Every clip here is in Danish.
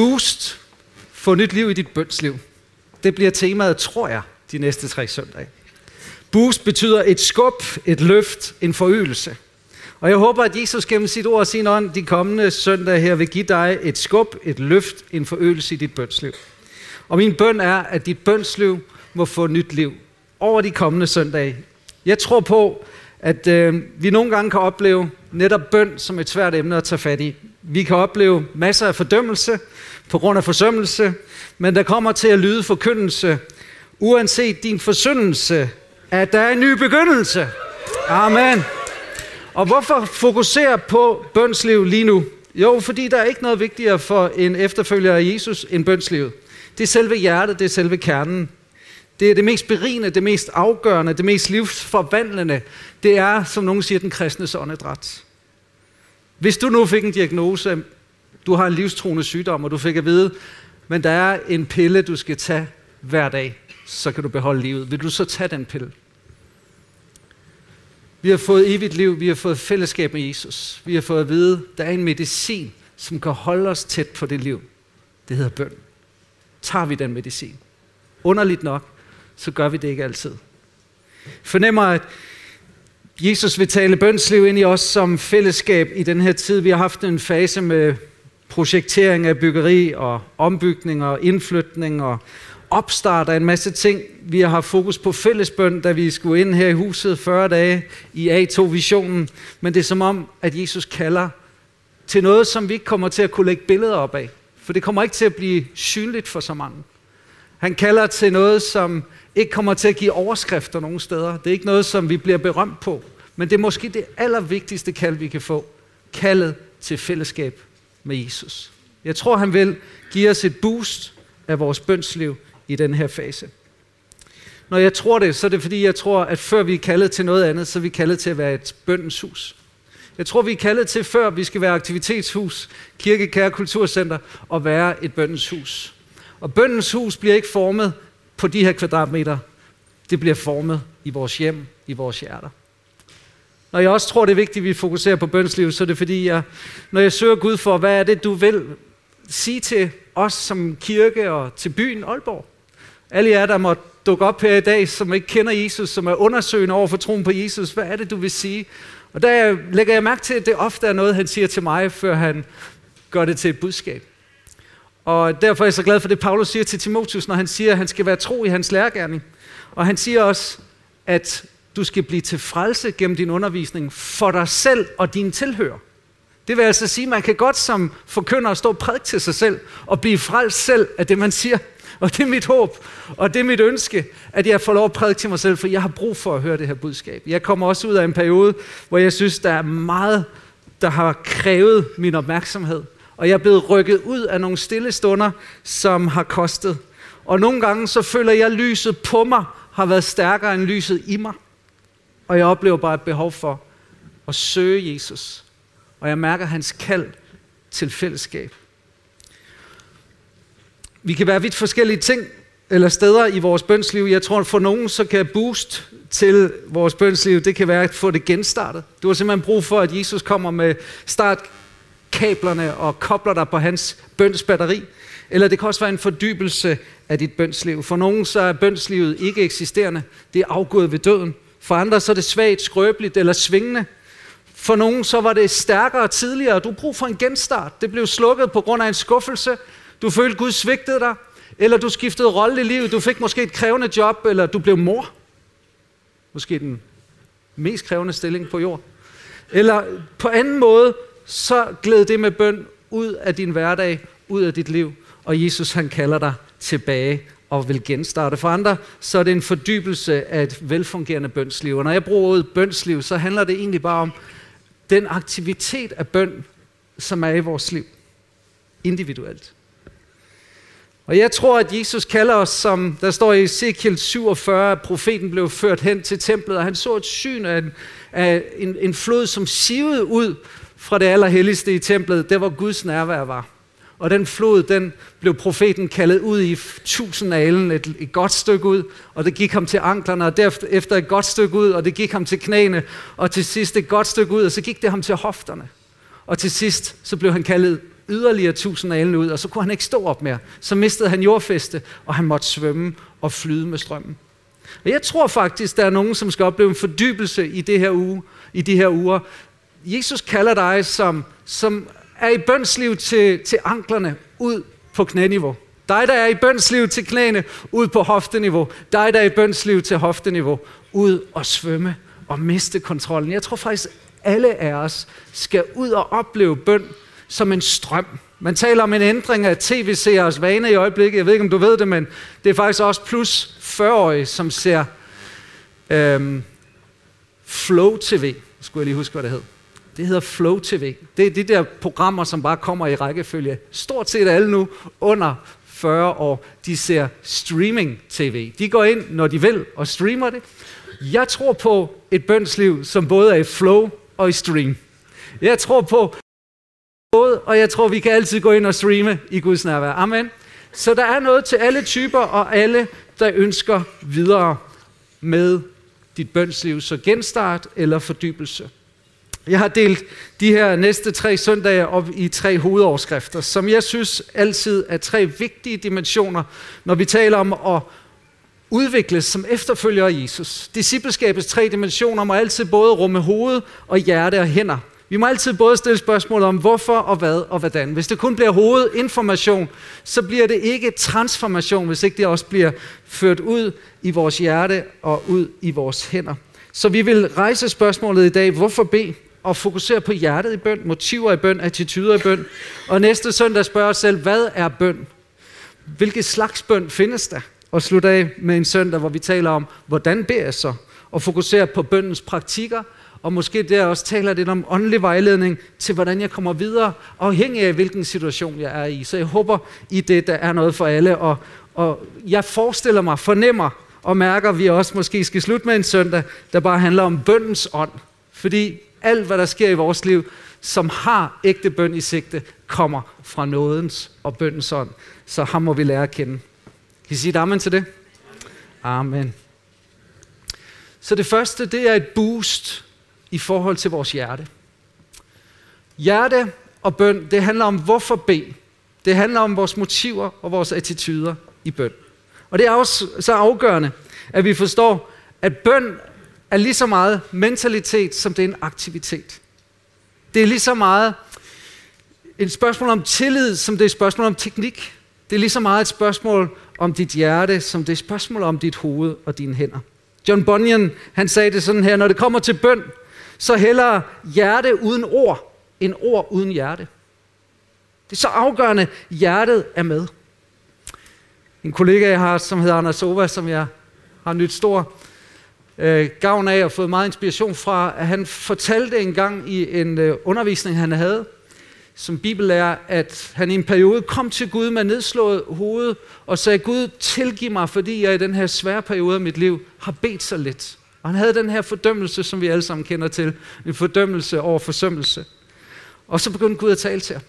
Boost. Få nyt liv i dit bønsliv. Det bliver temaet, tror jeg, de næste tre søndage. Boost betyder et skub, et løft, en forøgelse. Og jeg håber, at Jesus gennem sit ord og sin ånd de kommende søndage her vil give dig et skub, et løft, en forøgelse i dit bønsliv. Og min bøn er, at dit bønsliv må få nyt liv over de kommende søndage. Jeg tror på, at øh, vi nogle gange kan opleve netop bøn som et svært emne at tage fat i. Vi kan opleve masser af fordømmelse på grund af forsømmelse, men der kommer til at lyde forkyndelse, uanset din forsyndelse, at der er en ny begyndelse. Amen. Og hvorfor fokusere på bønsliv lige nu? Jo, fordi der er ikke noget vigtigere for en efterfølger af Jesus end bønslivet. Det er selve hjertet, det er selve kernen. Det er det mest berigende, det mest afgørende, det mest livsforvandlende. Det er, som nogen siger, den kristne åndedræt. Hvis du nu fik en diagnose, du har en livstruende sygdom, og du fik at vide, men der er en pille, du skal tage hver dag, så kan du beholde livet. Vil du så tage den pille? Vi har fået evigt liv, vi har fået fællesskab med Jesus. Vi har fået at vide, der er en medicin, som kan holde os tæt på det liv. Det hedder bøn. Tager vi den medicin? Underligt nok, så gør vi det ikke altid. Fornemmer, at Jesus vil tale bønsliv ind i os som fællesskab i den her tid. Vi har haft en fase med projektering af byggeri og ombygning og indflytning og opstart af en masse ting. Vi har haft fokus på fællesbøn, da vi skulle ind her i huset 40 dage i A2-visionen. Men det er som om, at Jesus kalder til noget, som vi ikke kommer til at kunne lægge billeder op af. For det kommer ikke til at blive synligt for så mange. Han kalder til noget, som ikke kommer til at give overskrifter nogen steder. Det er ikke noget, som vi bliver berømt på. Men det er måske det allervigtigste kald, vi kan få. Kaldet til fællesskab med Jesus. Jeg tror, han vil give os et boost af vores bønsliv i den her fase. Når jeg tror det, så er det fordi, jeg tror, at før vi er kaldet til noget andet, så er vi kaldet til at være et bøndens hus. Jeg tror, vi er kaldet til, før vi skal være aktivitetshus, kirkekære kulturcenter, og være et bøndens hus. Og bøndens hus bliver ikke formet på de her kvadratmeter. Det bliver formet i vores hjem, i vores hjerter. Når jeg også tror, det er vigtigt, at vi fokuserer på bønsliv, så er det fordi, jeg, når jeg søger Gud for, hvad er det, du vil sige til os som kirke og til byen Aalborg? Alle jer, der måtte dukke op her i dag, som ikke kender Jesus, som er undersøgende over for troen på Jesus, hvad er det, du vil sige? Og der lægger jeg mærke til, at det ofte er noget, han siger til mig, før han gør det til et budskab. Og derfor er jeg så glad for det, Paulus siger til Timotheus, når han siger, at han skal være tro i hans lærergærning. Og han siger også, at du skal blive til frelse gennem din undervisning for dig selv og dine tilhører. Det vil altså sige, at man kan godt som forkynder stå og prædike til sig selv og blive frelst selv af det, man siger. Og det er mit håb, og det er mit ønske, at jeg får lov at prædike til mig selv, for jeg har brug for at høre det her budskab. Jeg kommer også ud af en periode, hvor jeg synes, der er meget, der har krævet min opmærksomhed. Og jeg er blevet rykket ud af nogle stille stunder, som har kostet. Og nogle gange så føler jeg, at lyset på mig har været stærkere end lyset i mig. Og jeg oplever bare et behov for at søge Jesus. Og jeg mærker hans kald til fællesskab. Vi kan være vidt forskellige ting eller steder i vores bønsliv. Jeg tror, for nogen så kan boost til vores bønsliv, det kan være at få det genstartet. Du har simpelthen brug for, at Jesus kommer med startkablerne og kobler dig på hans bønsbatteri. Eller det kan også være en fordybelse af dit bønsliv. For nogen så er bønslivet ikke eksisterende. Det er afgået ved døden. For andre så er det svagt, skrøbeligt eller svingende. For nogen så var det stærkere tidligere. Du brug for en genstart. Det blev slukket på grund af en skuffelse. Du følte, Gud svigtede dig. Eller du skiftede rolle i livet. Du fik måske et krævende job, eller du blev mor. Måske den mest krævende stilling på jord. Eller på anden måde, så glæd det med bøn ud af din hverdag, ud af dit liv. Og Jesus han kalder dig tilbage og vil genstarte. For andre, så er det en fordybelse af et velfungerende bønsliv. Og når jeg bruger ordet bønsliv, så handler det egentlig bare om den aktivitet af bøn, som er i vores liv. Individuelt. Og jeg tror, at Jesus kalder os, som der står i Ezekiel 47, at profeten blev ført hen til templet, og han så et syn af en, af en, en flod, som sivede ud fra det allerhelligste i templet, der hvor Guds nærvær var. Og den flod, den blev profeten kaldet ud i tusind alen, et, et godt stykke ud, og det gik ham til anklerne, og derefter efter et godt stykke ud, og det gik ham til knæene, og til sidst et godt stykke ud, og så gik det ham til hofterne. Og til sidst, så blev han kaldet yderligere tusind alen ud, og så kunne han ikke stå op mere. Så mistede han jordfæste, og han måtte svømme og flyde med strømmen. Og jeg tror faktisk, der er nogen, som skal opleve en fordybelse i, det her uge, i de her uger. Jesus kalder dig, som, som er i bønsliv til, til anklerne, ud på knæniveau. Dig, der er i bønsliv til knæene, ud på hofteniveau. Dig, der er i bønsliv til hofteniveau, ud og svømme og miste kontrollen. Jeg tror faktisk, alle af os skal ud og opleve bøn som en strøm. Man taler om en ændring af tv-seers vane i øjeblikket. Jeg ved ikke, om du ved det, men det er faktisk også plus 40-årige, som ser øhm, Flow TV. Skulle jeg lige huske, hvad det hed. Det hedder Flow TV. Det er de der programmer, som bare kommer i rækkefølge. Stort set alle nu under 40 år, de ser streaming-tv. De går ind, når de vil, og streamer det. Jeg tror på et bønsliv, som både er i flow og i stream. Jeg tror på både, og jeg tror, vi kan altid gå ind og streame i Guds nærvær. Amen. Så der er noget til alle typer og alle, der ønsker videre med dit bønsliv. Så genstart eller fordybelse. Jeg har delt de her næste tre søndage op i tre hovedoverskrifter, som jeg synes altid er tre vigtige dimensioner, når vi taler om at udvikles som efterfølger af Jesus. Discipleskabets tre dimensioner må altid både rumme hoved og hjerte og hænder. Vi må altid både stille spørgsmål om hvorfor og hvad og hvordan. Hvis det kun bliver hovedinformation, så bliver det ikke transformation, hvis ikke det også bliver ført ud i vores hjerte og ud i vores hænder. Så vi vil rejse spørgsmålet i dag, hvorfor bede? Og fokusere på hjertet i bøn, motiver i bøn, attityder i bøn. Og næste søndag spørger os selv, hvad er bøn? Hvilke slags bøn findes der? Og slutte af med en søndag, hvor vi taler om, hvordan beder jeg så? Og fokusere på bøndens praktikker, og måske der også taler lidt om åndelig vejledning til, hvordan jeg kommer videre, afhængig af, hvilken situation jeg er i. Så jeg håber i det, der er noget for alle, og, og jeg forestiller mig, fornemmer og mærker, at vi også måske skal slutte med en søndag, der bare handler om bøndens ånd. Fordi alt, hvad der sker i vores liv, som har ægte bøn i sigte, kommer fra nådens og bøndens ånd. Så ham må vi lære at kende. Kan I sige amen til det? Amen. Så det første, det er et boost i forhold til vores hjerte. Hjerte og bøn, det handler om hvorfor bede. Det handler om vores motiver og vores attityder i bøn. Og det er også så afgørende, at vi forstår, at bøn er lige så meget mentalitet, som det er en aktivitet. Det er lige så meget et spørgsmål om tillid, som det er et spørgsmål om teknik. Det er lige så meget et spørgsmål om dit hjerte, som det er et spørgsmål om dit hoved og dine hænder. John Bunyan, han sagde det sådan her, når det kommer til bøn, så hellere hjerte uden ord, end ord uden hjerte. Det er så afgørende, hjertet er med. En kollega, jeg har, som hedder Anders Sova, som jeg har nyt stor øh, gavn af og fået meget inspiration fra, at han fortalte en gang i en øh, undervisning, han havde, som bibellærer, at han i en periode kom til Gud med nedslået hoved og sagde, Gud, tilgiv mig, fordi jeg i den her svære periode af mit liv har bedt så lidt. Og han havde den her fordømmelse, som vi alle sammen kender til, en fordømmelse over forsømmelse. Og så begyndte Gud at tale til ham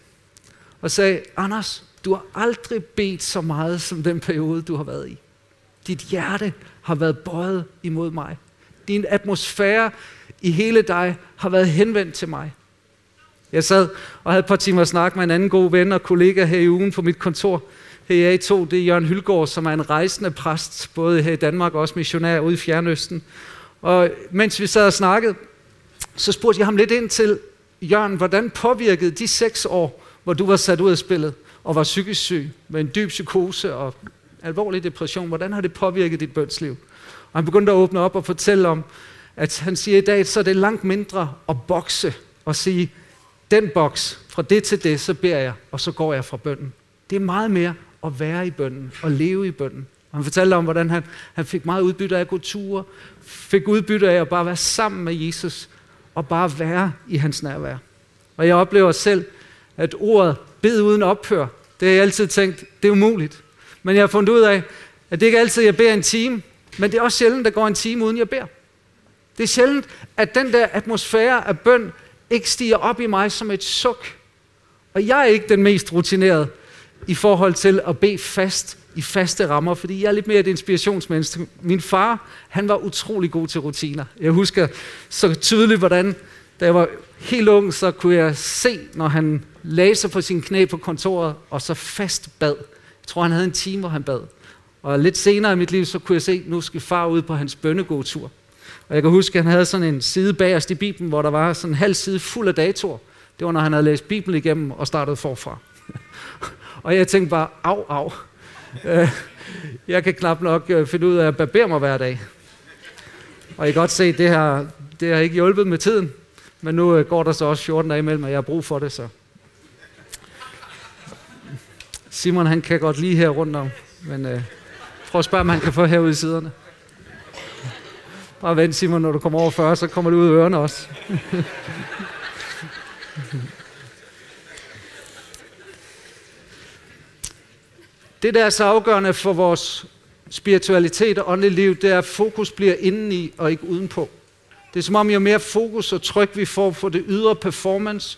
og sagde, Anders, du har aldrig bedt så meget som den periode, du har været i. Dit hjerte har været bøjet imod mig. Din atmosfære i hele dig har været henvendt til mig. Jeg sad og havde et par timer snak med en anden god ven og kollega her i ugen på mit kontor. Her i A2, det er Jørgen Hylgaard, som er en rejsende præst, både her i Danmark og også missionær ude i Fjernøsten. Og mens vi sad og snakkede, så spurgte jeg ham lidt ind til, Jørgen, hvordan påvirkede de seks år, hvor du var sat ud af spillet og var psykisk syg med en dyb psykose og alvorlig depression, hvordan har det påvirket dit bønsliv? Og han begyndte at åbne op og fortælle om, at han siger i dag, så er det langt mindre at bokse og sige, den boks, fra det til det, så beder jeg, og så går jeg fra bønden. Det er meget mere at være i bønden og leve i bønden. Og han fortalte om, hvordan han, han fik meget udbytte af at gå ture, fik udbytte af at bare være sammen med Jesus, og bare være i hans nærvær. Og jeg oplever selv, at ordet bed uden ophør, det har jeg altid tænkt, det er umuligt. Men jeg har fundet ud af, at det ikke altid, jeg beder en time, men det er også sjældent, der går en time, uden jeg beder. Det er sjældent, at den der atmosfære af bøn ikke stiger op i mig som et suk. Og jeg er ikke den mest rutineret i forhold til at bede fast i faste rammer, fordi jeg er lidt mere et inspirationsmenneske. Min far, han var utrolig god til rutiner. Jeg husker så tydeligt, hvordan, da jeg var helt ung, så kunne jeg se, når han lagde sig på sin knæ på kontoret, og så fast bad. Tror, han havde en time, hvor han bad. Og lidt senere i mit liv, så kunne jeg se, at nu skal far ud på hans bønnegåtur. Og jeg kan huske, at han havde sådan en side bagerst i Bibelen, hvor der var sådan en halv side fuld af datoer. Det var, når han havde læst Bibelen igennem og startet forfra. og jeg tænkte bare, af, af. Øh, jeg kan knap nok øh, finde ud af at barbere mig hver dag. Og I kan godt se, at det her, det har ikke hjulpet med tiden. Men nu øh, går der så også 14 dage imellem, og jeg har brug for det, så. Simon, han kan godt lige her rundt om, men øh, prøv at spørge, om han kan få herude i siderne. Bare vent, Simon, når du kommer over 40, så kommer det ud af ørerne også. det, der er så afgørende for vores spiritualitet og åndeligt liv, det er, at fokus bliver indeni og ikke udenpå. Det er som om, jo mere fokus og tryk vi får på det ydre performance,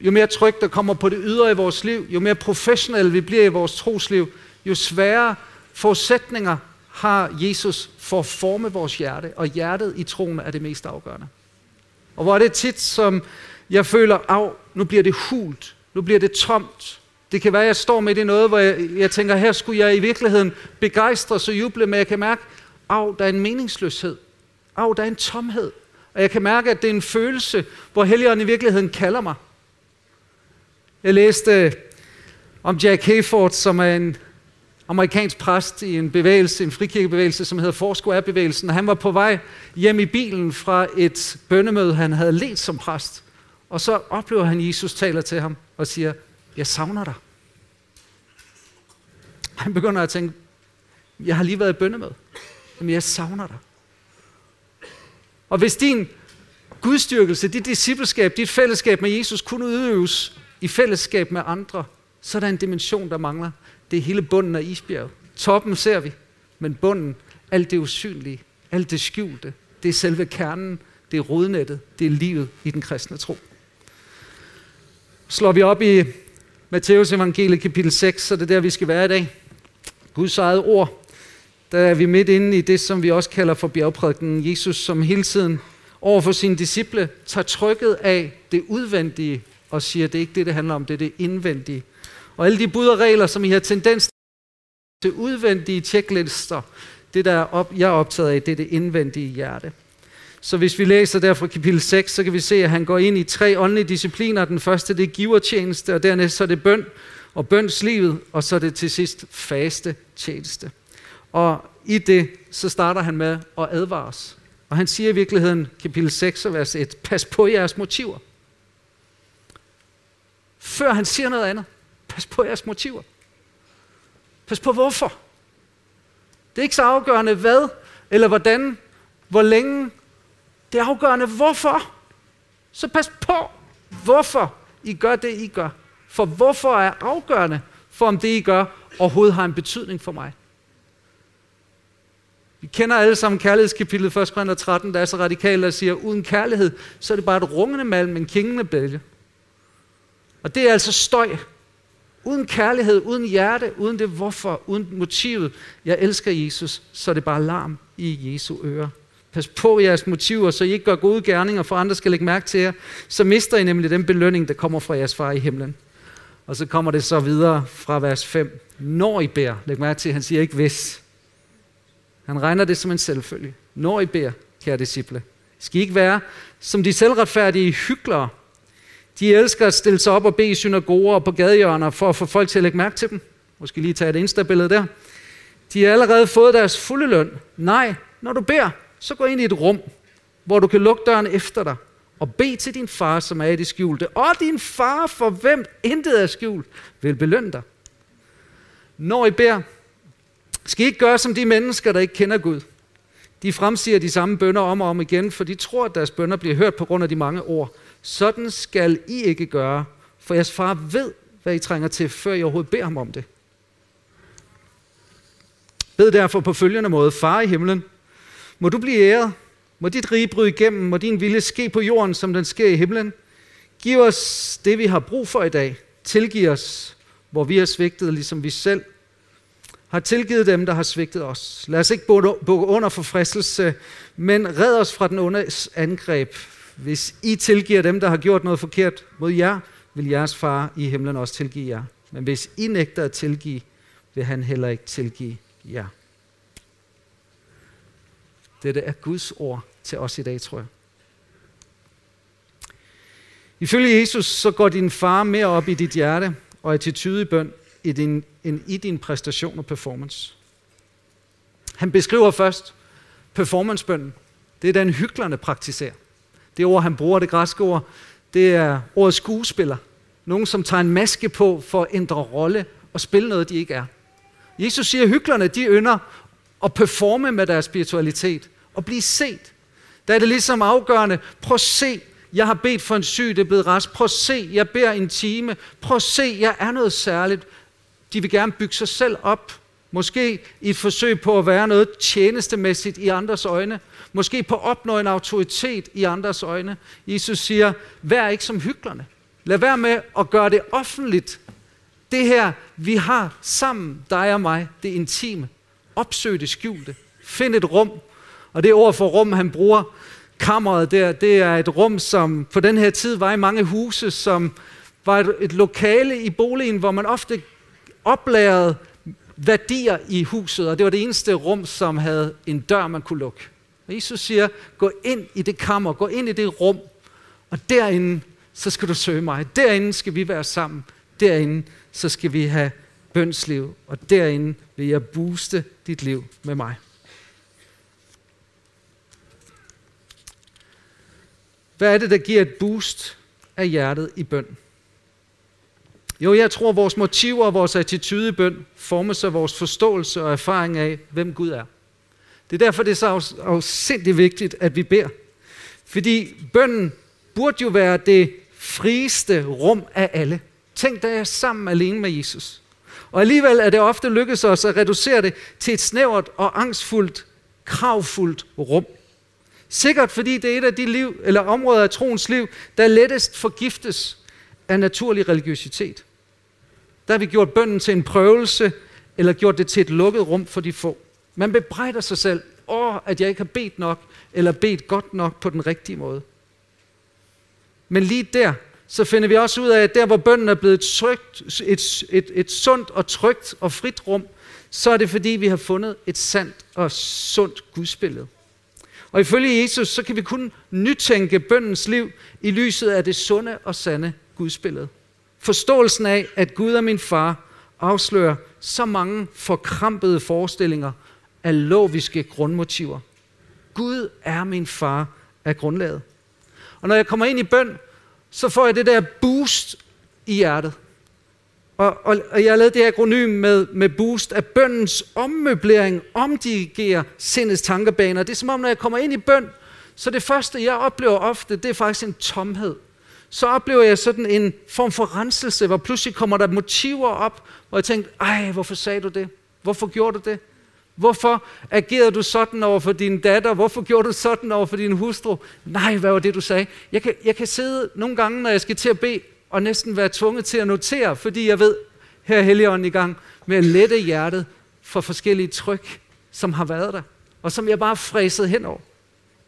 jo mere tryk der kommer på det ydre i vores liv, jo mere professionelle vi bliver i vores trosliv, jo sværere forudsætninger har Jesus for at forme vores hjerte, og hjertet i troen er det mest afgørende. Og hvor er det tit, som jeg føler, af, nu bliver det hult, nu bliver det tomt. Det kan være, at jeg står midt i noget, hvor jeg, jeg tænker, her skulle jeg i virkeligheden begejstres og juble, men jeg kan mærke, af, der er en meningsløshed. Af, der er en tomhed. Og jeg kan mærke, at det er en følelse, hvor Helligånden i virkeligheden kalder mig. Jeg læste øh, om Jack Hayford, som er en amerikansk præst i en bevægelse, en frikirkebevægelse, som hedder Foursquare-bevægelsen. Han var på vej hjem i bilen fra et bønnemøde, han havde let som præst. Og så oplever han, at Jesus taler til ham og siger, jeg savner dig. Han begynder at tænke, jeg har lige været i bønnemøde, men jeg savner dig. Og hvis din gudstyrkelse, dit discipleskab, dit fællesskab med Jesus kunne udøves i fællesskab med andre, så er der en dimension, der mangler. Det er hele bunden af isbjerget. Toppen ser vi, men bunden, alt det usynlige, alt det skjulte, det er selve kernen, det er rodnettet, det er livet i den kristne tro. Slår vi op i Matteus evangelie kapitel 6, så det er der, vi skal være i dag. Guds eget ord. Der er vi midt inde i det, som vi også kalder for bjergprædiken. Jesus, som hele tiden over for sine disciple, tager trykket af det udvendige og siger, at det er ikke det, det handler om, det er det indvendige. Og alle de bud og regler, som I har tendens til udvendige tjeklister, det der er op, jeg er optaget af, det er det indvendige hjerte. Så hvis vi læser der fra kapitel 6, så kan vi se, at han går ind i tre åndelige discipliner. Den første det er givertjeneste, og dernæst så er det bøn og bønslivet, og så er det til sidst faste tjeneste. Og i det, så starter han med at advare os. Og han siger i virkeligheden, kapitel 6, vers 1, pas på jeres motiver. Før han siger noget andet, pas på jeres motiver. Pas på hvorfor. Det er ikke så afgørende hvad, eller hvordan, hvor længe. Det er afgørende hvorfor. Så pas på, hvorfor I gør det, I gør. For hvorfor er afgørende for, om det, I gør, overhovedet har en betydning for mig. Vi kender alle sammen kærlighedskapitlet 1. Korinther 13, der er så radikalt, der siger, uden kærlighed, så er det bare et rungende malm, en kingende bælge. Og det er altså støj. Uden kærlighed, uden hjerte, uden det hvorfor, uden motivet. Jeg elsker Jesus, så er det bare larm i Jesu ører. Pas på jeres motiver, så I ikke gør gode gerninger, for andre skal lægge mærke til jer. Så mister I nemlig den belønning, der kommer fra jeres far i himlen. Og så kommer det så videre fra vers 5. Når I beder, læg mærke til, han siger ikke hvis. Han regner det som en selvfølge. Når I beder, kære disciple, skal I ikke være som de selvretfærdige hyklere. De elsker at stille sig op og bede i synagoger og på gadehjørner for at få folk til at lægge mærke til dem. Måske lige tage et instabillede der. De har allerede fået deres fulde løn. Nej, når du beder, så gå ind i et rum, hvor du kan lukke døren efter dig og bed til din far, som er i det skjulte. Og din far, for hvem intet er skjult, vil belønne dig. Når I beder, skal I ikke gøre som de mennesker, der ikke kender Gud. De fremsiger de samme bønder om og om igen, for de tror, at deres bønder bliver hørt på grund af de mange ord. Sådan skal I ikke gøre, for jeres far ved, hvad I trænger til, før I overhovedet beder ham om det. Bed derfor på følgende måde, Far i himlen, må du blive æret, må dit rige bryde igennem, må din vilje ske på jorden, som den sker i himlen. Giv os det, vi har brug for i dag. Tilgiv os, hvor vi har svigtet, ligesom vi selv har tilgivet dem, der har svigtet os. Lad os ikke bukke under for fristelse, men red os fra den onde angreb hvis I tilgiver dem, der har gjort noget forkert mod jer, vil jeres far i himlen også tilgive jer. Men hvis I nægter at tilgive, vil han heller ikke tilgive jer. Dette er Guds ord til os i dag, tror jeg. Ifølge Jesus, så går din far mere op i dit hjerte og attitude i bøn, i din, end i din præstation og performance. Han beskriver først performancebønnen. Det er den hyklerne praktiserer. Det ord, han bruger, det græske ord, det er ordet skuespiller. Nogen, som tager en maske på for at ændre rolle og spille noget, de ikke er. Jesus siger, at hyklerne, de ynder at performe med deres spiritualitet og blive set. Der er det ligesom afgørende. Prøv at se, jeg har bedt for en syg, det er blevet rest. Prøv at se, jeg beder en time. Prøv at se, jeg er noget særligt. De vil gerne bygge sig selv op. Måske i et forsøg på at være noget tjenestemæssigt i andres øjne. Måske på at opnå en autoritet i andres øjne. Jesus siger, vær ikke som hyklerne. Lad være med at gøre det offentligt. Det her, vi har sammen, dig og mig, det intime. Opsøg det skjulte. Find et rum. Og det ord for rum, han bruger, kammeret der, det er et rum, som på den her tid var i mange huse, som var et, et lokale i boligen, hvor man ofte oplærede værdier i huset, og det var det eneste rum, som havde en dør, man kunne lukke. Og Jesus siger, gå ind i det kammer, gå ind i det rum, og derinde, så skal du søge mig. Derinde skal vi være sammen. Derinde, så skal vi have bønsliv, og derinde vil jeg booste dit liv med mig. Hvad er det, der giver et boost af hjertet i bøn? Jo, jeg tror, vores motiver og vores attitude i bøn formes af vores forståelse og erfaring af, hvem Gud er. Det er derfor, det er så afsindig vigtigt, at vi beder. Fordi bønnen burde jo være det frieste rum af alle. Tænk dig sammen alene med Jesus. Og alligevel er det ofte lykkedes os at reducere det til et snævert og angstfuldt, kravfuldt rum. Sikkert fordi det er et af de liv, eller områder af troens liv, der lettest forgiftes af naturlig religiøsitet. Der har vi gjort bønden til en prøvelse, eller gjort det til et lukket rum for de få. Man bebrejder sig selv, åh, at jeg ikke har bedt nok, eller bedt godt nok på den rigtige måde. Men lige der, så finder vi også ud af, at der hvor bønden er blevet et, trygt, et, et, et sundt og trygt og frit rum, så er det fordi, vi har fundet et sandt og sundt gudsbillede. Og ifølge Jesus, så kan vi kun nytænke bøndens liv i lyset af det sunde og sande gudsbillede. Forståelsen af, at Gud er min far, afslører så mange forkrampede forestillinger af logiske grundmotiver. Gud er min far af grundlaget. Og når jeg kommer ind i bøn, så får jeg det der boost i hjertet. Og, og, og jeg har lavet det her akronym med, med boost af bøndens ommøblering, omdirigerer sindets tankebaner. Det er som om, når jeg kommer ind i bøn, så det første, jeg oplever ofte, det er faktisk en tomhed. Så oplever jeg sådan en form for renselse, hvor pludselig kommer der motiver op, hvor jeg tænker, ej, hvorfor sagde du det? Hvorfor gjorde du det? Hvorfor agerede du sådan over for din datter? Hvorfor gjorde du sådan over for din hustru? Nej, hvad var det, du sagde? Jeg kan, jeg kan sidde nogle gange, når jeg skal til at bede, og næsten være tvunget til at notere, fordi jeg ved, her er Helligånden i gang med at lette hjertet for forskellige tryk, som har været der, og som jeg bare fræset henover.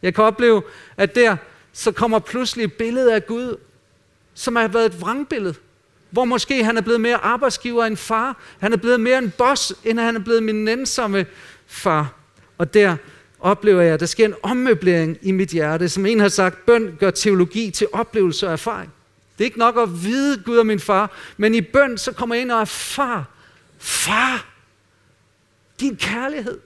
Jeg kan opleve, at der så kommer pludselig et billede af Gud, som har været et vrangbillede, hvor måske han er blevet mere arbejdsgiver end far, han er blevet mere en boss, end han er blevet min nænsomme far. Og der oplever jeg, at der sker en ommøblering i mit hjerte. Som en har sagt, bøn gør teologi til oplevelse og erfaring. Det er ikke nok at vide, Gud er min far, men i bøn, så kommer jeg ind og erfar. Far, din kærlighed.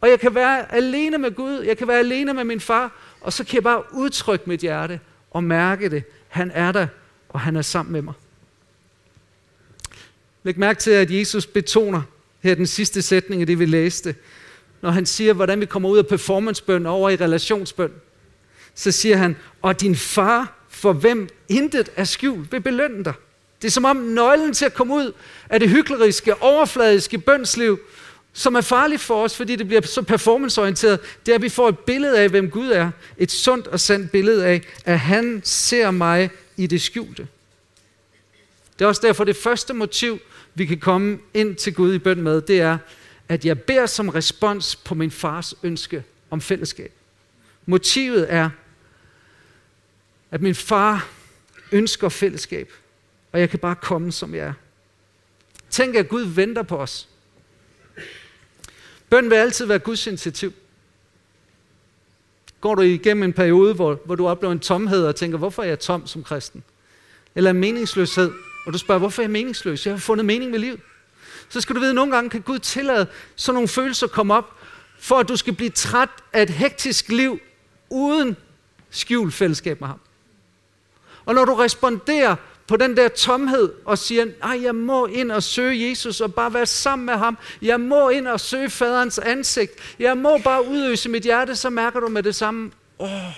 Og jeg kan være alene med Gud, jeg kan være alene med min far, og så kan jeg bare udtrykke mit hjerte og mærke det. Han er der, og han er sammen med mig. Læg mærke til, at Jesus betoner her den sidste sætning af det, vi læste, når han siger, hvordan vi kommer ud af performancebøn over i relationsbøn. Så siger han, og din far for hvem intet er skjult, vil belønne dig. Det er som om nøglen til at komme ud af det hykleriske, overfladiske bønsliv, som er farligt for os, fordi det bliver så performanceorienteret, det er, at vi får et billede af, hvem Gud er. Et sundt og sandt billede af, at han ser mig i det skjulte. Det er også derfor, det første motiv, vi kan komme ind til Gud i bøn med, det er, at jeg beder som respons på min fars ønske om fællesskab. Motivet er, At min far ønsker fællesskab, og jeg kan bare komme, som jeg er. Tænk, at Gud venter på os. Bøn vil altid være Guds initiativ. Går du igennem en periode, hvor, hvor du oplever en tomhed og tænker, hvorfor er jeg tom som kristen? Eller en meningsløshed, og du spørger, hvorfor er jeg meningsløs? Jeg har fundet mening med livet. Så skal du vide, at nogle gange kan Gud tillade sådan nogle følelser komme op, for at du skal blive træt af et hektisk liv uden skjult fællesskab med ham. Og når du responderer på den der tomhed og siger, nej, jeg må ind og søge Jesus og bare være sammen med ham. Jeg må ind og søge faderens ansigt. Jeg må bare udøse mit hjerte, så mærker du med det samme, åh, oh,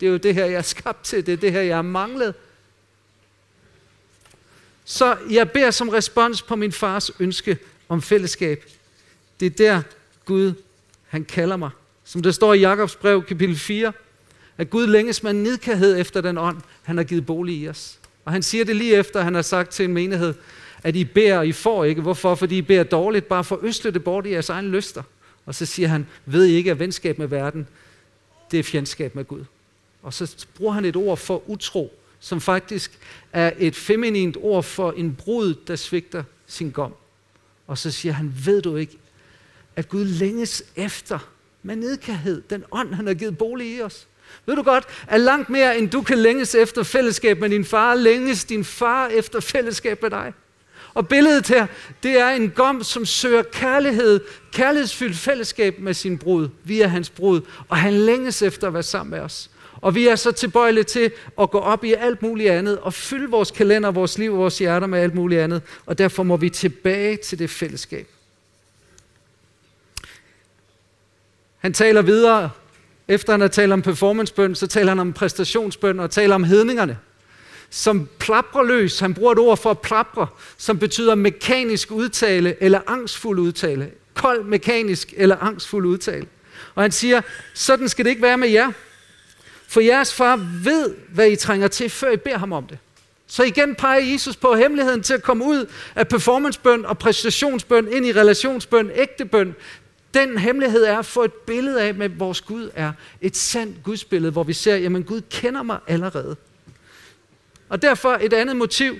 det er jo det her, jeg er skabt til. Det er det her, jeg har manglet. Så jeg beder som respons på min fars ønske om fællesskab. Det er der Gud, han kalder mig. Som det står i Jakobs brev, kapitel 4, at Gud længes med nidkærhed efter den ånd, han har givet bolig i os. Og han siger det lige efter, han har sagt til en menighed, at I beder, og I får ikke. Hvorfor? Fordi I beder dårligt, bare for østle det bort i jeres egne lyster. Og så siger han, ved I ikke, at venskab med verden, det er fjendskab med Gud. Og så bruger han et ord for utro, som faktisk er et feminint ord for en brud, der svigter sin gom. Og så siger han, ved du ikke, at Gud længes efter med nedkærhed, den ånd, han har givet bolig i os. Ved du godt, at langt mere end du kan længes efter fællesskab med din far, længes din far efter fællesskab med dig. Og billedet her, det er en gom, som søger kærlighed, kærlighedsfyldt fællesskab med sin brud, via hans brud, og han længes efter at være sammen med os. Og vi er så tilbøjelige til at gå op i alt muligt andet, og fylde vores kalender, vores liv og vores hjerter med alt muligt andet, og derfor må vi tilbage til det fællesskab. Han taler videre efter han har talt om performancebøn, så taler han om præstationsbøn og taler om hedningerne. Som plaprer løs, han bruger et ord for at plapre, som betyder mekanisk udtale eller angstfuld udtale. Kold, mekanisk eller angstfuld udtale. Og han siger, sådan skal det ikke være med jer. For jeres far ved, hvad I trænger til, før I beder ham om det. Så igen peger Jesus på hemmeligheden til at komme ud af performancebøn og præstationsbøn ind i relationsbøn, ægtebøn, den hemmelighed er at få et billede af, med vores Gud er et sandt Gudsbillede, hvor vi ser, jamen Gud kender mig allerede. Og derfor et andet motiv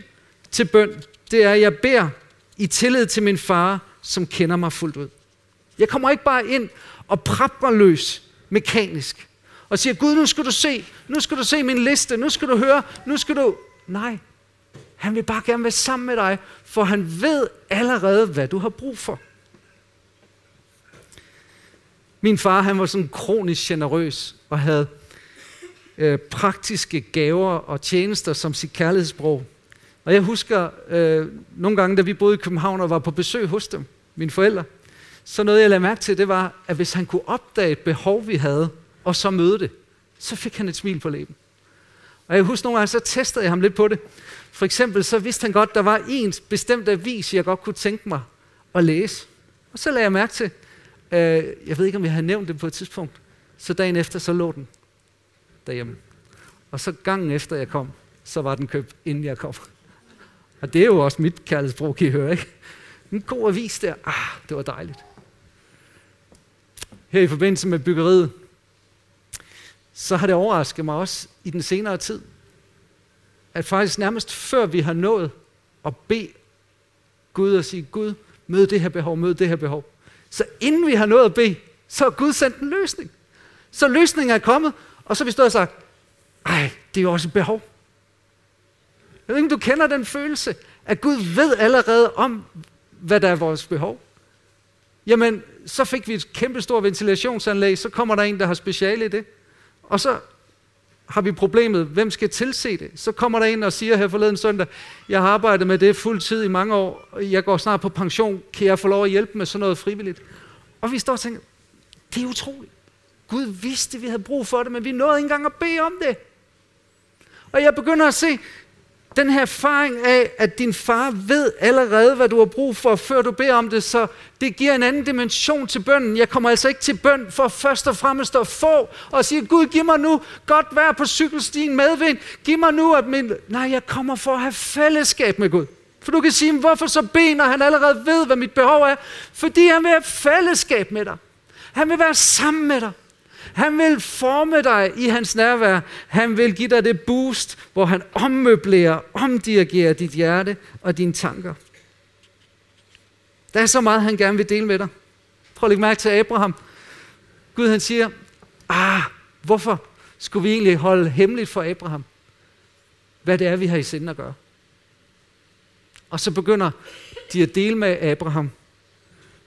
til bøn, det er, at jeg beder i tillid til min far, som kender mig fuldt ud. Jeg kommer ikke bare ind og prapper løs mekanisk og siger, Gud, nu skal du se, nu skal du se min liste, nu skal du høre, nu skal du... Nej, han vil bare gerne være sammen med dig, for han ved allerede, hvad du har brug for. Min far, han var sådan kronisk generøs og havde øh, praktiske gaver og tjenester som sit kærlighedssprog. Og jeg husker øh, nogle gange, da vi boede i København og var på besøg hos dem, mine forældre, så noget jeg lagde mærke til, det var, at hvis han kunne opdage et behov, vi havde, og så møde det, så fik han et smil på læben. Og jeg husker nogle gange, så testede jeg ham lidt på det. For eksempel så vidste han godt, der var en bestemt avis, jeg godt kunne tænke mig at læse. Og så lagde jeg mærke til, Øh, jeg ved ikke, om jeg har nævnt det på et tidspunkt. Så dagen efter, så lå den derhjemme. Og så gangen efter jeg kom, så var den købt, inden jeg kom. Og det er jo også mit kærlighedsbrug, kan I høre, ikke? En god avis der. Ah, det var dejligt. Her i forbindelse med byggeriet, så har det overrasket mig også i den senere tid, at faktisk nærmest før vi har nået at bede Gud og sige, Gud, mød det her behov, mød det her behov, så inden vi har nået at bede, så har Gud sendt en løsning. Så løsningen er kommet, og så har vi stået og sagt, ej, det er jo også et behov. Jeg ved ikke, om du kender den følelse, at Gud ved allerede om, hvad der er vores behov. Jamen, så fik vi et kæmpe stort ventilationsanlæg, så kommer der en, der har speciale i det. Og så har vi problemet, hvem skal tilse det? Så kommer der en og siger her forleden søndag, jeg har arbejdet med det fuld tid i mange år, jeg går snart på pension, kan jeg få lov at hjælpe med sådan noget frivilligt? Og vi står og tænker, det er utroligt. Gud vidste, vi havde brug for det, men vi nåede ikke engang at bede om det. Og jeg begynder at se, den her erfaring af, at din far ved allerede, hvad du har brug for, før du beder om det, så det giver en anden dimension til bønnen. Jeg kommer altså ikke til bøn for først og fremmest at få og sige, Gud, giv mig nu godt vær på cykelstien medvind. Giv mig nu, at min... Nej, jeg kommer for at have fællesskab med Gud. For du kan sige, hvorfor så ben, når han allerede ved, hvad mit behov er? Fordi han vil have fællesskab med dig. Han vil være sammen med dig. Han vil forme dig i hans nærvær. Han vil give dig det boost, hvor han ommøblerer, omdirigerer dit hjerte og dine tanker. Der er så meget, han gerne vil dele med dig. Prøv at lægge mærke til Abraham. Gud han siger, ah, hvorfor skulle vi egentlig holde hemmeligt for Abraham, hvad det er, vi har i sinde at gøre? Og så begynder de at dele med Abraham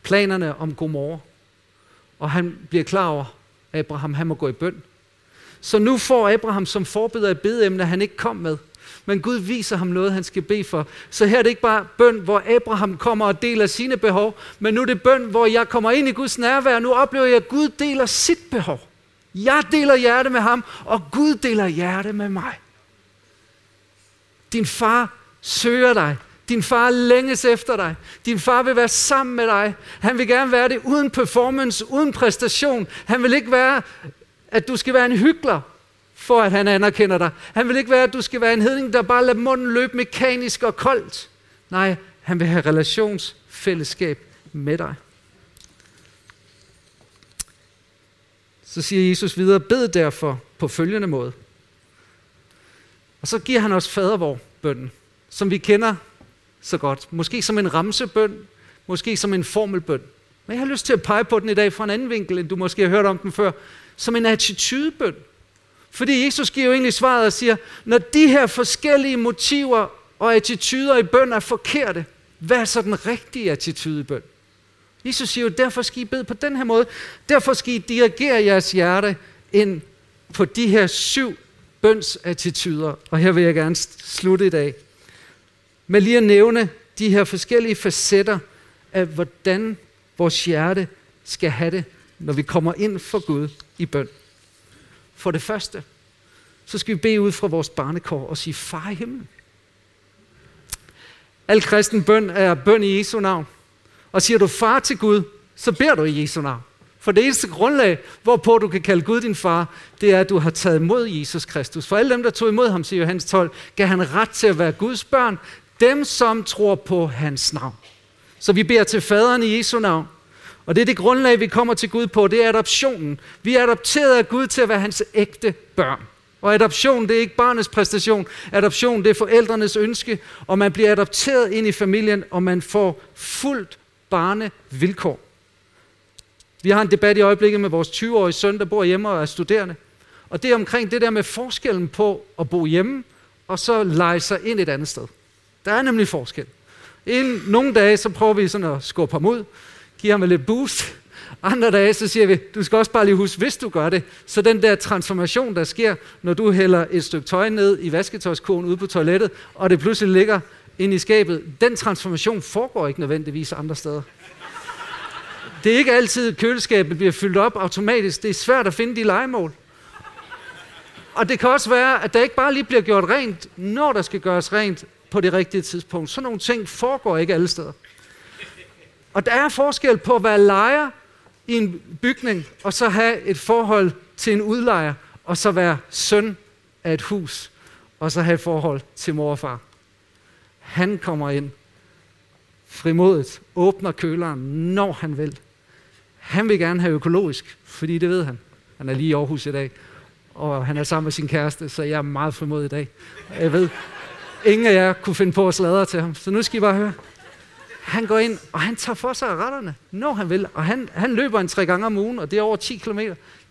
planerne om Gomorre. Og han bliver klar over, Abraham han må gå i bøn. Så nu får Abraham som forbeder et bedeemne, han ikke kom med. Men Gud viser ham noget, han skal bede for. Så her er det ikke bare bøn, hvor Abraham kommer og deler sine behov, men nu er det bøn, hvor jeg kommer ind i Guds nærvær. Nu oplever jeg, at Gud deler sit behov. Jeg deler hjerte med ham, og Gud deler hjerte med mig. Din far søger dig. Din far længes efter dig. Din far vil være sammen med dig. Han vil gerne være det uden performance, uden præstation. Han vil ikke være, at du skal være en hyggelig, for at han anerkender dig. Han vil ikke være, at du skal være en hedning, der bare lader munden løbe mekanisk og koldt. Nej, han vil have relationsfællesskab med dig. Så siger Jesus videre, bed derfor på følgende måde. Og så giver han os fadervor bønden, som vi kender så godt. Måske som en ramsebøn, måske som en formelbøn. Men jeg har lyst til at pege på den i dag fra en anden vinkel, end du måske har hørt om den før. Som en attitudebøn. Fordi Jesus giver jo egentlig svaret og siger, når de her forskellige motiver og attityder i bøn er forkerte, hvad er så den rigtige attitude i bøn? Jesus siger jo, derfor skal I bede på den her måde. Derfor skal I dirigere jeres hjerte ind på de her syv bønsattituder. Og her vil jeg gerne slutte i dag med lige at nævne de her forskellige facetter af, hvordan vores hjerte skal have det, når vi kommer ind for Gud i bøn. For det første, så skal vi bede ud fra vores barnekår og sige, far i himlen. Al kristen bøn er bøn i Jesu navn. Og siger du far til Gud, så beder du i Jesu navn. For det eneste grundlag, hvorpå du kan kalde Gud din far, det er, at du har taget imod Jesus Kristus. For alle dem, der tog imod ham, siger Johannes 12, gav han ret til at være Guds børn, dem som tror på hans navn. Så vi beder til faderen i Jesu navn. Og det er det grundlag, vi kommer til Gud på, det er adoptionen. Vi er adopteret af Gud til at være hans ægte børn. Og adoption, det er ikke barnets præstation. Adoption, det er forældrenes ønske, og man bliver adopteret ind i familien, og man får fuldt barnevilkår. Vi har en debat i øjeblikket med vores 20-årige søn, der bor hjemme og er studerende. Og det er omkring det der med forskellen på at bo hjemme, og så lege sig ind et andet sted. Der er nemlig forskel. En, nogle dage, så prøver vi sådan at skubbe ham ud, give ham lidt boost. Andre dage, så siger vi, du skal også bare lige huske, hvis du gør det, så den der transformation, der sker, når du hælder et stykke tøj ned i vasketøjskurven ude på toilettet, og det pludselig ligger ind i skabet, den transformation foregår ikke nødvendigvis andre steder. Det er ikke altid, at køleskabet bliver fyldt op automatisk. Det er svært at finde de legemål. Og det kan også være, at der ikke bare lige bliver gjort rent, når der skal gøres rent på det rigtige tidspunkt. Sådan nogle ting foregår ikke alle steder. Og der er forskel på at være lejer i en bygning, og så have et forhold til en udlejer, og så være søn af et hus, og så have et forhold til mor og far. Han kommer ind frimodigt, åbner køleren, når han vil. Han vil gerne have økologisk, fordi det ved han. Han er lige i Aarhus i dag, og han er sammen med sin kæreste, så jeg er meget frimodig i dag. Jeg ved, ingen af jer kunne finde på at sladre til ham, så nu skal I bare høre. Han går ind, og han tager for sig af retterne, når han vil. Og han, han løber en tre gange om ugen, og det er over 10 km.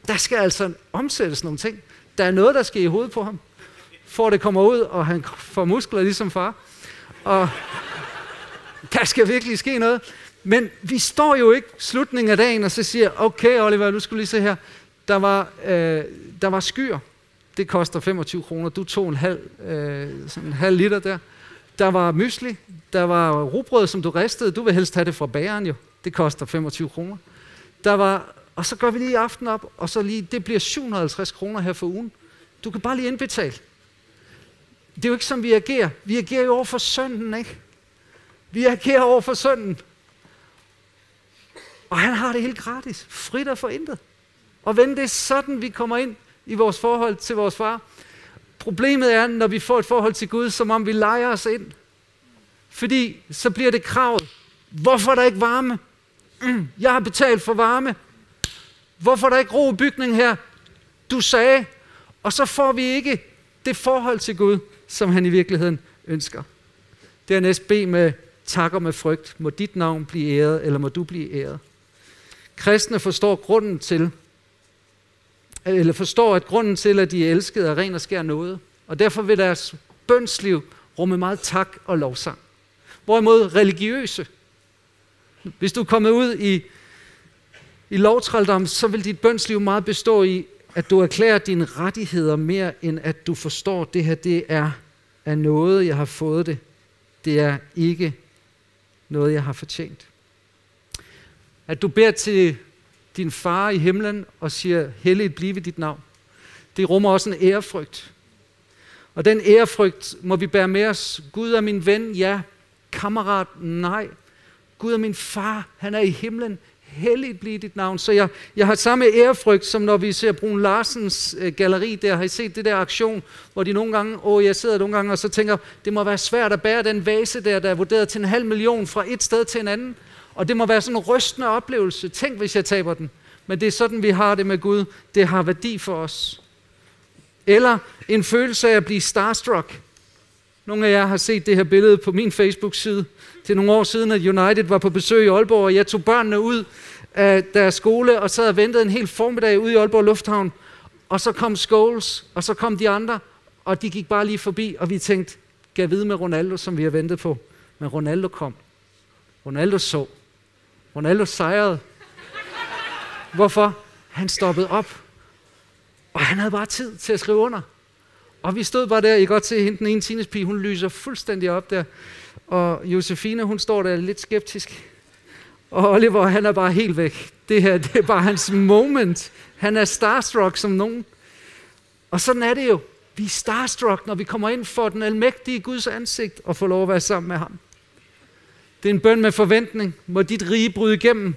Der skal altså omsættes nogle ting. Der er noget, der skal i hovedet på ham, for det kommer ud, og han får muskler ligesom far. Og der skal virkelig ske noget. Men vi står jo ikke slutningen af dagen og så siger, okay Oliver, du skulle lige se her. Der var, øh, der var skyer. Det koster 25 kroner. Du tog en halv, øh, sådan en halv liter der. Der var mysli. Der var rugbrød, som du ristede. Du vil helst have det fra bageren jo. Det koster 25 kroner. Der var, og så gør vi lige aften op, og så lige, det bliver 750 kroner her for ugen. Du kan bare lige indbetale. Det er jo ikke som vi agerer. Vi agerer jo over for sønden, ikke? Vi agerer over for sønden. Og han har det helt gratis. Frit og forintet. Og ven, det er sådan, vi kommer ind i vores forhold til vores far. Problemet er, når vi får et forhold til Gud, som om vi leger os ind. Fordi så bliver det kravet. Hvorfor er der ikke varme? Mm, jeg har betalt for varme. Hvorfor er der ikke ro i bygningen her? Du sagde, og så får vi ikke det forhold til Gud, som han i virkeligheden ønsker. Dernæst er bed med takker med frygt. Må dit navn blive æret, eller må du blive æret? Kristne forstår grunden til, eller forstår, at grunden til, at de er elskede, er ren og skær noget. Og derfor vil deres bønsliv rumme meget tak og lovsang. Hvorimod religiøse, hvis du er kommet ud i, i lovtrældom, så vil dit bønsliv meget bestå i, at du erklærer dine rettigheder mere, end at du forstår, at det her det er af noget, jeg har fået det. Det er ikke noget, jeg har fortjent. At du beder til din far i himlen og siger, helligt blive dit navn. Det rummer også en ærefrygt. Og den ærefrygt må vi bære med os. Gud er min ven, ja. Kammerat, nej. Gud er min far, han er i himlen. Helligt blive dit navn. Så jeg, jeg har samme ærefrygt, som når vi ser Brun Larsens øh, galleri der. Har I set det der aktion, hvor de nogle gange, åh, jeg sidder nogle gange og så tænker, det må være svært at bære den vase der, der er vurderet til en halv million fra et sted til en anden. Og det må være sådan en rystende oplevelse. Tænk, hvis jeg taber den. Men det er sådan, vi har det med Gud. Det har værdi for os. Eller en følelse af at blive starstruck. Nogle af jer har set det her billede på min Facebook-side. Til nogle år siden, at United var på besøg i Aalborg, og jeg tog børnene ud af deres skole, og sad og ventede en hel formiddag ude i Aalborg Lufthavn. Og så kom Scholes, og så kom de andre, og de gik bare lige forbi, og vi tænkte, gav vide med Ronaldo, som vi har ventet på. Men Ronaldo kom. Ronaldo så. Ronaldo sejrede. Hvorfor? Han stoppede op. Og han havde bare tid til at skrive under. Og vi stod bare der, I kan godt se hende, den ene teenagepige, hun lyser fuldstændig op der. Og Josefine, hun står der lidt skeptisk. Og Oliver, han er bare helt væk. Det her, det er bare hans moment. Han er starstruck som nogen. Og sådan er det jo. Vi er starstruck, når vi kommer ind for den almægtige Guds ansigt og får lov at være sammen med ham. Det er en bøn med forventning. Må dit rige bryde igennem.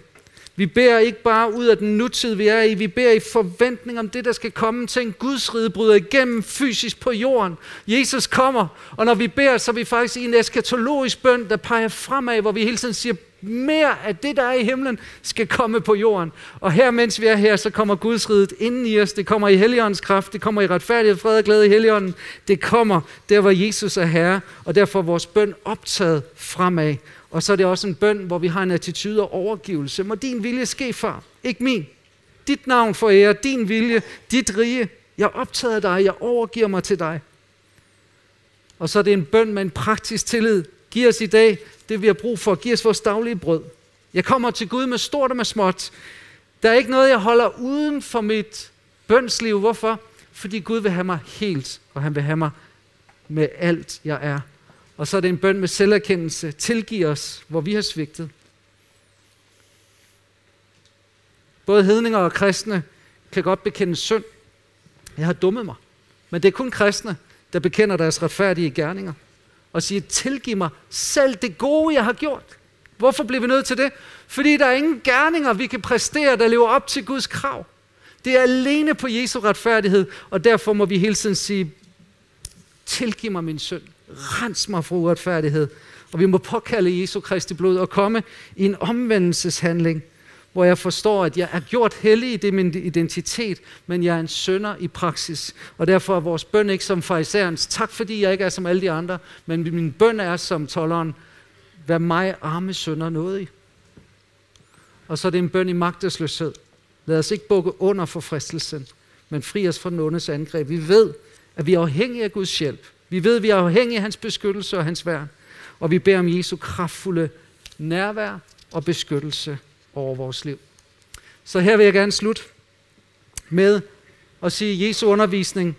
Vi beder ikke bare ud af den nutid, vi er i. Vi beder i forventning om det, der skal komme. en Guds rige bryder igennem fysisk på jorden. Jesus kommer, og når vi beder, så er vi faktisk i en eskatologisk bøn, der peger fremad, hvor vi hele tiden siger, mere af det, der er i himlen, skal komme på jorden. Og her, mens vi er her, så kommer Guds riget inden i os. Det kommer i Helligåndens kraft. Det kommer i retfærdighed, fred og glæde i Helligånden. Det kommer der, hvor Jesus er herre. Og derfor er vores bøn optaget fremad. Og så er det også en bøn, hvor vi har en attitude og overgivelse. Må din vilje ske, far, ikke min. Dit navn for ære, din vilje, dit rige. Jeg optager dig, jeg overgiver mig til dig. Og så er det en bøn med en praktisk tillid. Giv os i dag det, vi har brug for. Giv os vores daglige brød. Jeg kommer til Gud med stort og med småt. Der er ikke noget, jeg holder uden for mit bønsliv. Hvorfor? Fordi Gud vil have mig helt, og han vil have mig med alt, jeg er. Og så er det en bøn med selverkendelse. Tilgiv os, hvor vi har svigtet. Både hedninger og kristne kan godt bekende synd. Jeg har dummet mig. Men det er kun kristne, der bekender deres retfærdige gerninger. Og siger, tilgiv mig selv det gode, jeg har gjort. Hvorfor bliver vi nødt til det? Fordi der er ingen gerninger, vi kan præstere, der lever op til Guds krav. Det er alene på Jesu retfærdighed, og derfor må vi hele tiden sige, tilgiv mig min synd. Rens mig fra uretfærdighed. Og vi må påkalde Jesu Kristi blod og komme i en omvendelseshandling, hvor jeg forstår, at jeg er gjort hellig i det min identitet, men jeg er en sønder i praksis. Og derfor er vores bøn ikke som farisæerens, tak fordi jeg ikke er som alle de andre, men min bøn er som tolleren, vær mig arme sønder noget i. Og så er det en bøn i magtesløshed. Lad os ikke bukke under for fristelsen, men fri os fra den ondes angreb. Vi ved, at vi er afhængige af Guds hjælp. Vi ved, at vi er afhængige af hans beskyttelse og hans værn. Og vi beder om Jesu kraftfulde nærvær og beskyttelse over vores liv. Så her vil jeg gerne slutte med at sige, at Jesu undervisning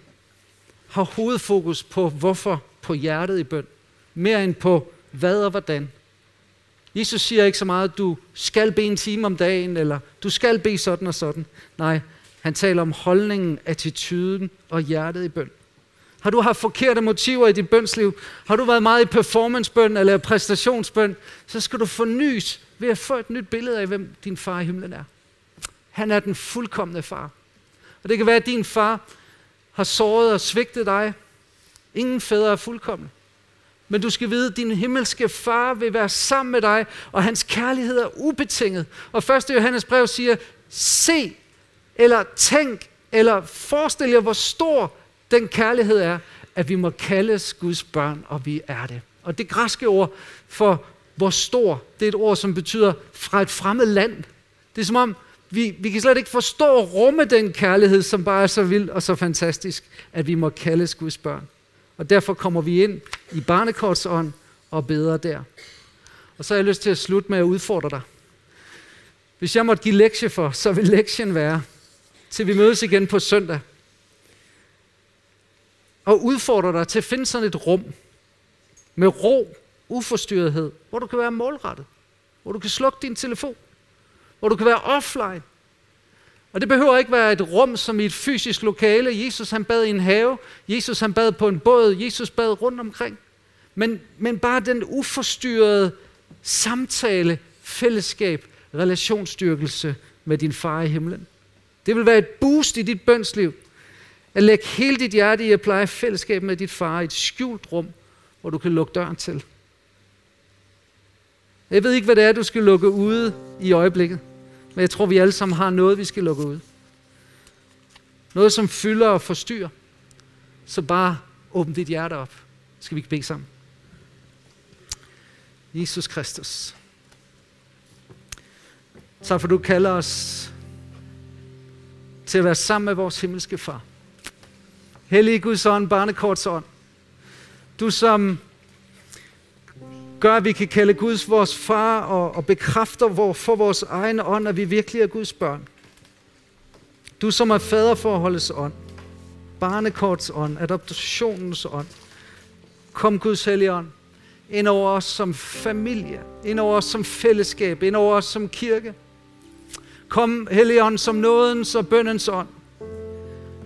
har hovedfokus på hvorfor på hjertet i bøn, mere end på hvad og hvordan. Jesus siger ikke så meget, at du skal bede en time om dagen, eller du skal bede sådan og sådan. Nej, han taler om holdningen, attituden og hjertet i bøn. Har du haft forkerte motiver i dit bønsliv? Har du været meget i performancebøn eller præstationsbøn? Så skal du fornyes ved at få et nyt billede af, hvem din far i himlen er. Han er den fuldkommende far. Og det kan være, at din far har såret og svigtet dig. Ingen fædre er fuldkommende. Men du skal vide, at din himmelske far vil være sammen med dig, og hans kærlighed er ubetinget. Og 1. Johannes brev siger, se, eller tænk, eller forestil jer, hvor stor den kærlighed er, at vi må kaldes Guds børn, og vi er det. Og det græske ord for hvor stor, det er et ord, som betyder fra et fremmed land. Det er som om, vi, vi kan slet ikke forstå og rumme den kærlighed, som bare er så vild og så fantastisk, at vi må kaldes Guds børn. Og derfor kommer vi ind i barnekortsånd og beder der. Og så har jeg lyst til at slutte med at udfordre dig. Hvis jeg måtte give lektie for, så vil lektien være, til vi mødes igen på søndag, og udfordrer dig til at finde sådan et rum med ro, uforstyrrethed, hvor du kan være målrettet, hvor du kan slukke din telefon, hvor du kan være offline. Og det behøver ikke være et rum som i et fysisk lokale. Jesus han bad i en have, Jesus han bad på en båd, Jesus bad rundt omkring. Men, men bare den uforstyrrede samtale, fællesskab, relationsstyrkelse med din far i himlen. Det vil være et boost i dit bønsliv. At lægge hele dit hjerte i at pleje fællesskab med dit far i et skjult rum, hvor du kan lukke døren til. Jeg ved ikke, hvad det er, du skal lukke ude i øjeblikket. Men jeg tror, vi alle sammen har noget, vi skal lukke ud. Noget, som fylder og forstyrrer. Så bare åbn dit hjerte op. Skal vi ikke bede sammen? Jesus Kristus. Tak for, du kalder os til at være sammen med vores himmelske far. Hellige Guds ånd, barnekorts ånd. Du som gør, at vi kan kalde Guds vores far og, og bekræfter vor, for vores egen ånd, at vi virkelig er Guds børn. Du som er faderforholdets ånd, barnekorts ånd, adoptionens ånd. Kom Guds hellige ånd ind over os som familie, ind over os som fællesskab, ind over os som kirke. Kom, Helligånd, som nådens og bøndens ånd.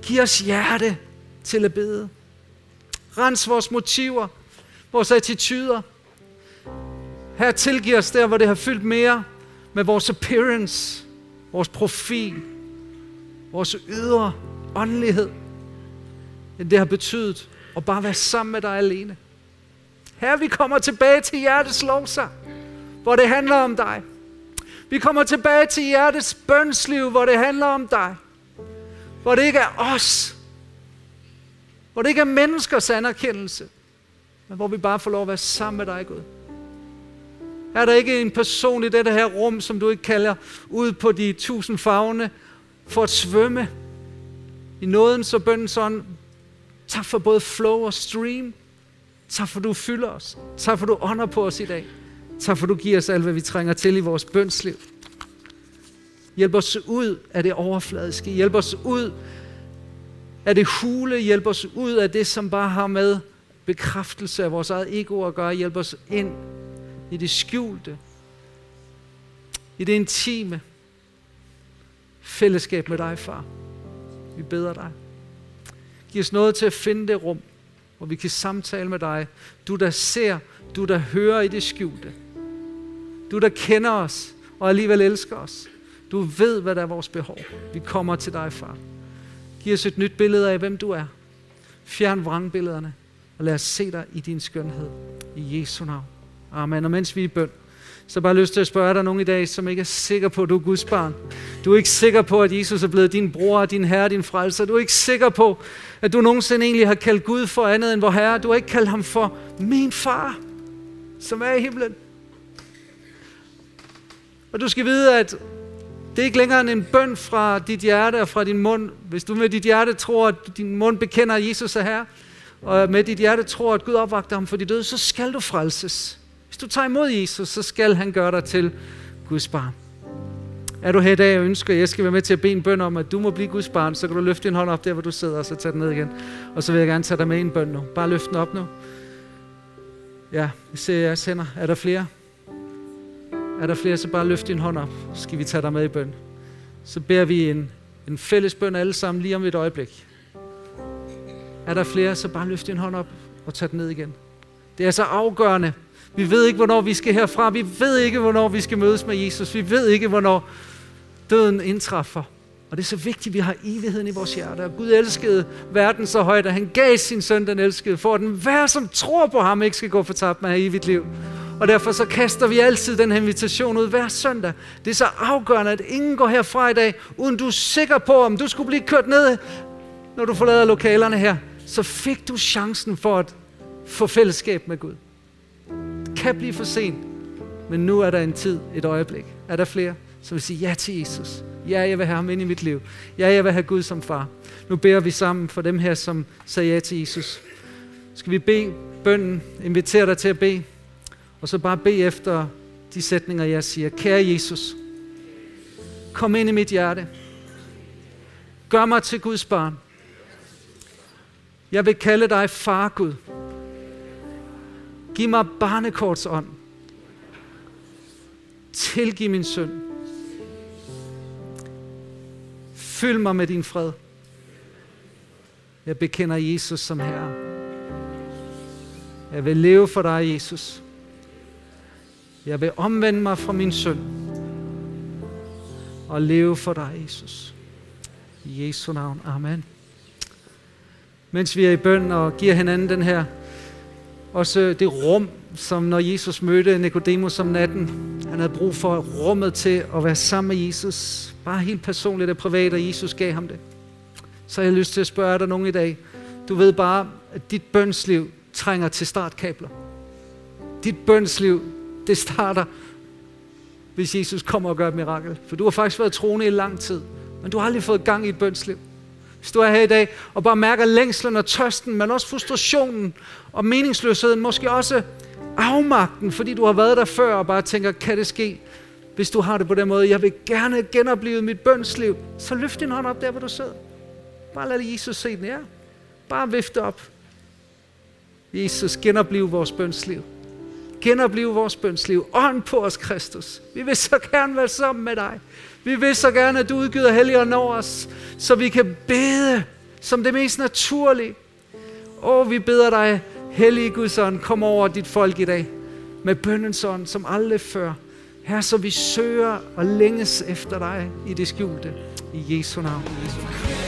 Giv os hjerte til at bede. Rens vores motiver, vores attityder. Her tilgiv os der, hvor det har fyldt mere med vores appearance, vores profil, vores ydre åndelighed, end det har betydet at bare være sammen med dig alene. Her vi kommer tilbage til hjertets lovsang, hvor det handler om dig. Vi kommer tilbage til hjertets bønsliv, hvor det handler om dig. Hvor det ikke er os. Hvor det ikke er menneskers anerkendelse. Men hvor vi bare får lov at være sammen med dig, Gud. Er der ikke en person i dette her rum, som du ikke kalder ud på de tusind fagne for at svømme i nåden så bønden sådan, Tak for både flow og stream. Tak for du fylder os. Tak for du ånder på os i dag. Tak for du giver os alt, hvad vi trænger til i vores bønsliv. Hjælp os ud af det overfladiske. Hjælp os ud at det hule. hjælper os ud af det, som bare har med bekræftelse af vores eget ego at gøre. hjælper os ind i det skjulte. I det intime fællesskab med dig, far. Vi beder dig. Giv os noget til at finde det rum, hvor vi kan samtale med dig. Du, der ser, du, der hører i det skjulte. Du, der kender os og alligevel elsker os. Du ved, hvad der er vores behov. Vi kommer til dig, far. Giv os et nyt billede af, hvem du er. Fjern vrangbillederne, og lad os se dig i din skønhed. I Jesu navn. Amen. Og mens vi er i bøn, så bare lyst til at spørge, er der nogen i dag, som ikke er sikker på, at du er Guds barn? Du er ikke sikker på, at Jesus er blevet din bror, din herre, din frelser. Du er ikke sikker på, at du nogensinde egentlig har kaldt Gud for andet end vor herre. Du har ikke kaldt ham for min far, som er i himlen. Og du skal vide, at det er ikke længere end en bøn fra dit hjerte og fra din mund. Hvis du med dit hjerte tror, at din mund bekender, at Jesus er her, og med dit hjerte tror, at Gud opvagter ham for de døde, så skal du frelses. Hvis du tager imod Jesus, så skal han gøre dig til Guds barn. Er du her i dag og ønsker, at jeg skal være med til at bede en bøn om, at du må blive Guds barn, så kan du løfte din hånd op der, hvor du sidder, og så tage den ned igen. Og så vil jeg gerne tage dig med i en bøn nu. Bare løft den op nu. Ja, jeg ser jeres hænder. Er der flere? Er der flere, så bare løft din hånd op. Så skal vi tage dig med i bøn. Så beder vi en, en fælles bøn alle sammen lige om et øjeblik. Er der flere, så bare løft din hånd op og tag den ned igen. Det er så afgørende, vi ved ikke, hvornår vi skal herfra. Vi ved ikke, hvornår vi skal mødes med Jesus. Vi ved ikke, hvornår døden indtræffer. Og det er så vigtigt, at vi har evigheden i vores hjerte. Og Gud elskede verden så højt, at han gav sin søn den elskede, for at den hver, som tror på ham, ikke skal gå fortabt med evigt liv. Og derfor så kaster vi altid den her invitation ud hver søndag. Det er så afgørende, at ingen går herfra i dag, uden du er sikker på, om du skulle blive kørt ned, når du forlader lokalerne her. Så fik du chancen for at få fællesskab med Gud. Det kan blive for sent, men nu er der en tid, et øjeblik. Er der flere, som vil sige ja til Jesus? Ja, jeg vil have ham ind i mit liv. Ja, jeg vil have Gud som far. Nu beder vi sammen for dem her, som sagde ja til Jesus. Skal vi bede bønden, invitere dig til at bede, og så bare bede efter de sætninger, jeg siger. Kære Jesus, kom ind i mit hjerte. Gør mig til Guds barn. Jeg vil kalde dig far Gud. Giv mig barnekorts ånd. Tilgiv min synd. Fyld mig med din fred. Jeg bekender Jesus som Herre. Jeg vil leve for dig, Jesus. Jeg vil omvende mig fra min synd og leve for dig, Jesus. I Jesu navn. Amen. Mens vi er i bøn og giver hinanden den her, også det rum, som når Jesus mødte Nikodemus om natten, han havde brug for rummet til at være sammen med Jesus. Bare helt personligt og privat, og Jesus gav ham det. Så jeg har lyst til at spørge dig nogen i dag. Du ved bare, at dit bønsliv trænger til startkabler. Dit bønsliv, det starter, hvis Jesus kommer og gør et mirakel. For du har faktisk været troende i lang tid, men du har aldrig fået gang i et bønsliv. Hvis du er her i dag og bare mærker længslen og tørsten, men også frustrationen og meningsløsheden, måske også afmagten, fordi du har været der før og bare tænker, kan det ske? Hvis du har det på den måde, jeg vil gerne genopleve mit bønsliv, så løft din hånd op der, hvor du sidder. Bare lad Jesus se den, ja. Bare vifte op. Jesus, genopleve vores bønsliv. Genopleve vores bønsliv. Ånd på os, Kristus. Vi vil så gerne være sammen med dig. Vi vil så gerne, at du udgyder helligånden over os, så vi kan bede som det mest naturlige. Og vi beder dig, hellige Guds ånd, kom over dit folk i dag med bøndens ånd, som aldrig før. Her så vi søger og længes efter dig i det skjulte. I Jesu navn. I Jesu navn.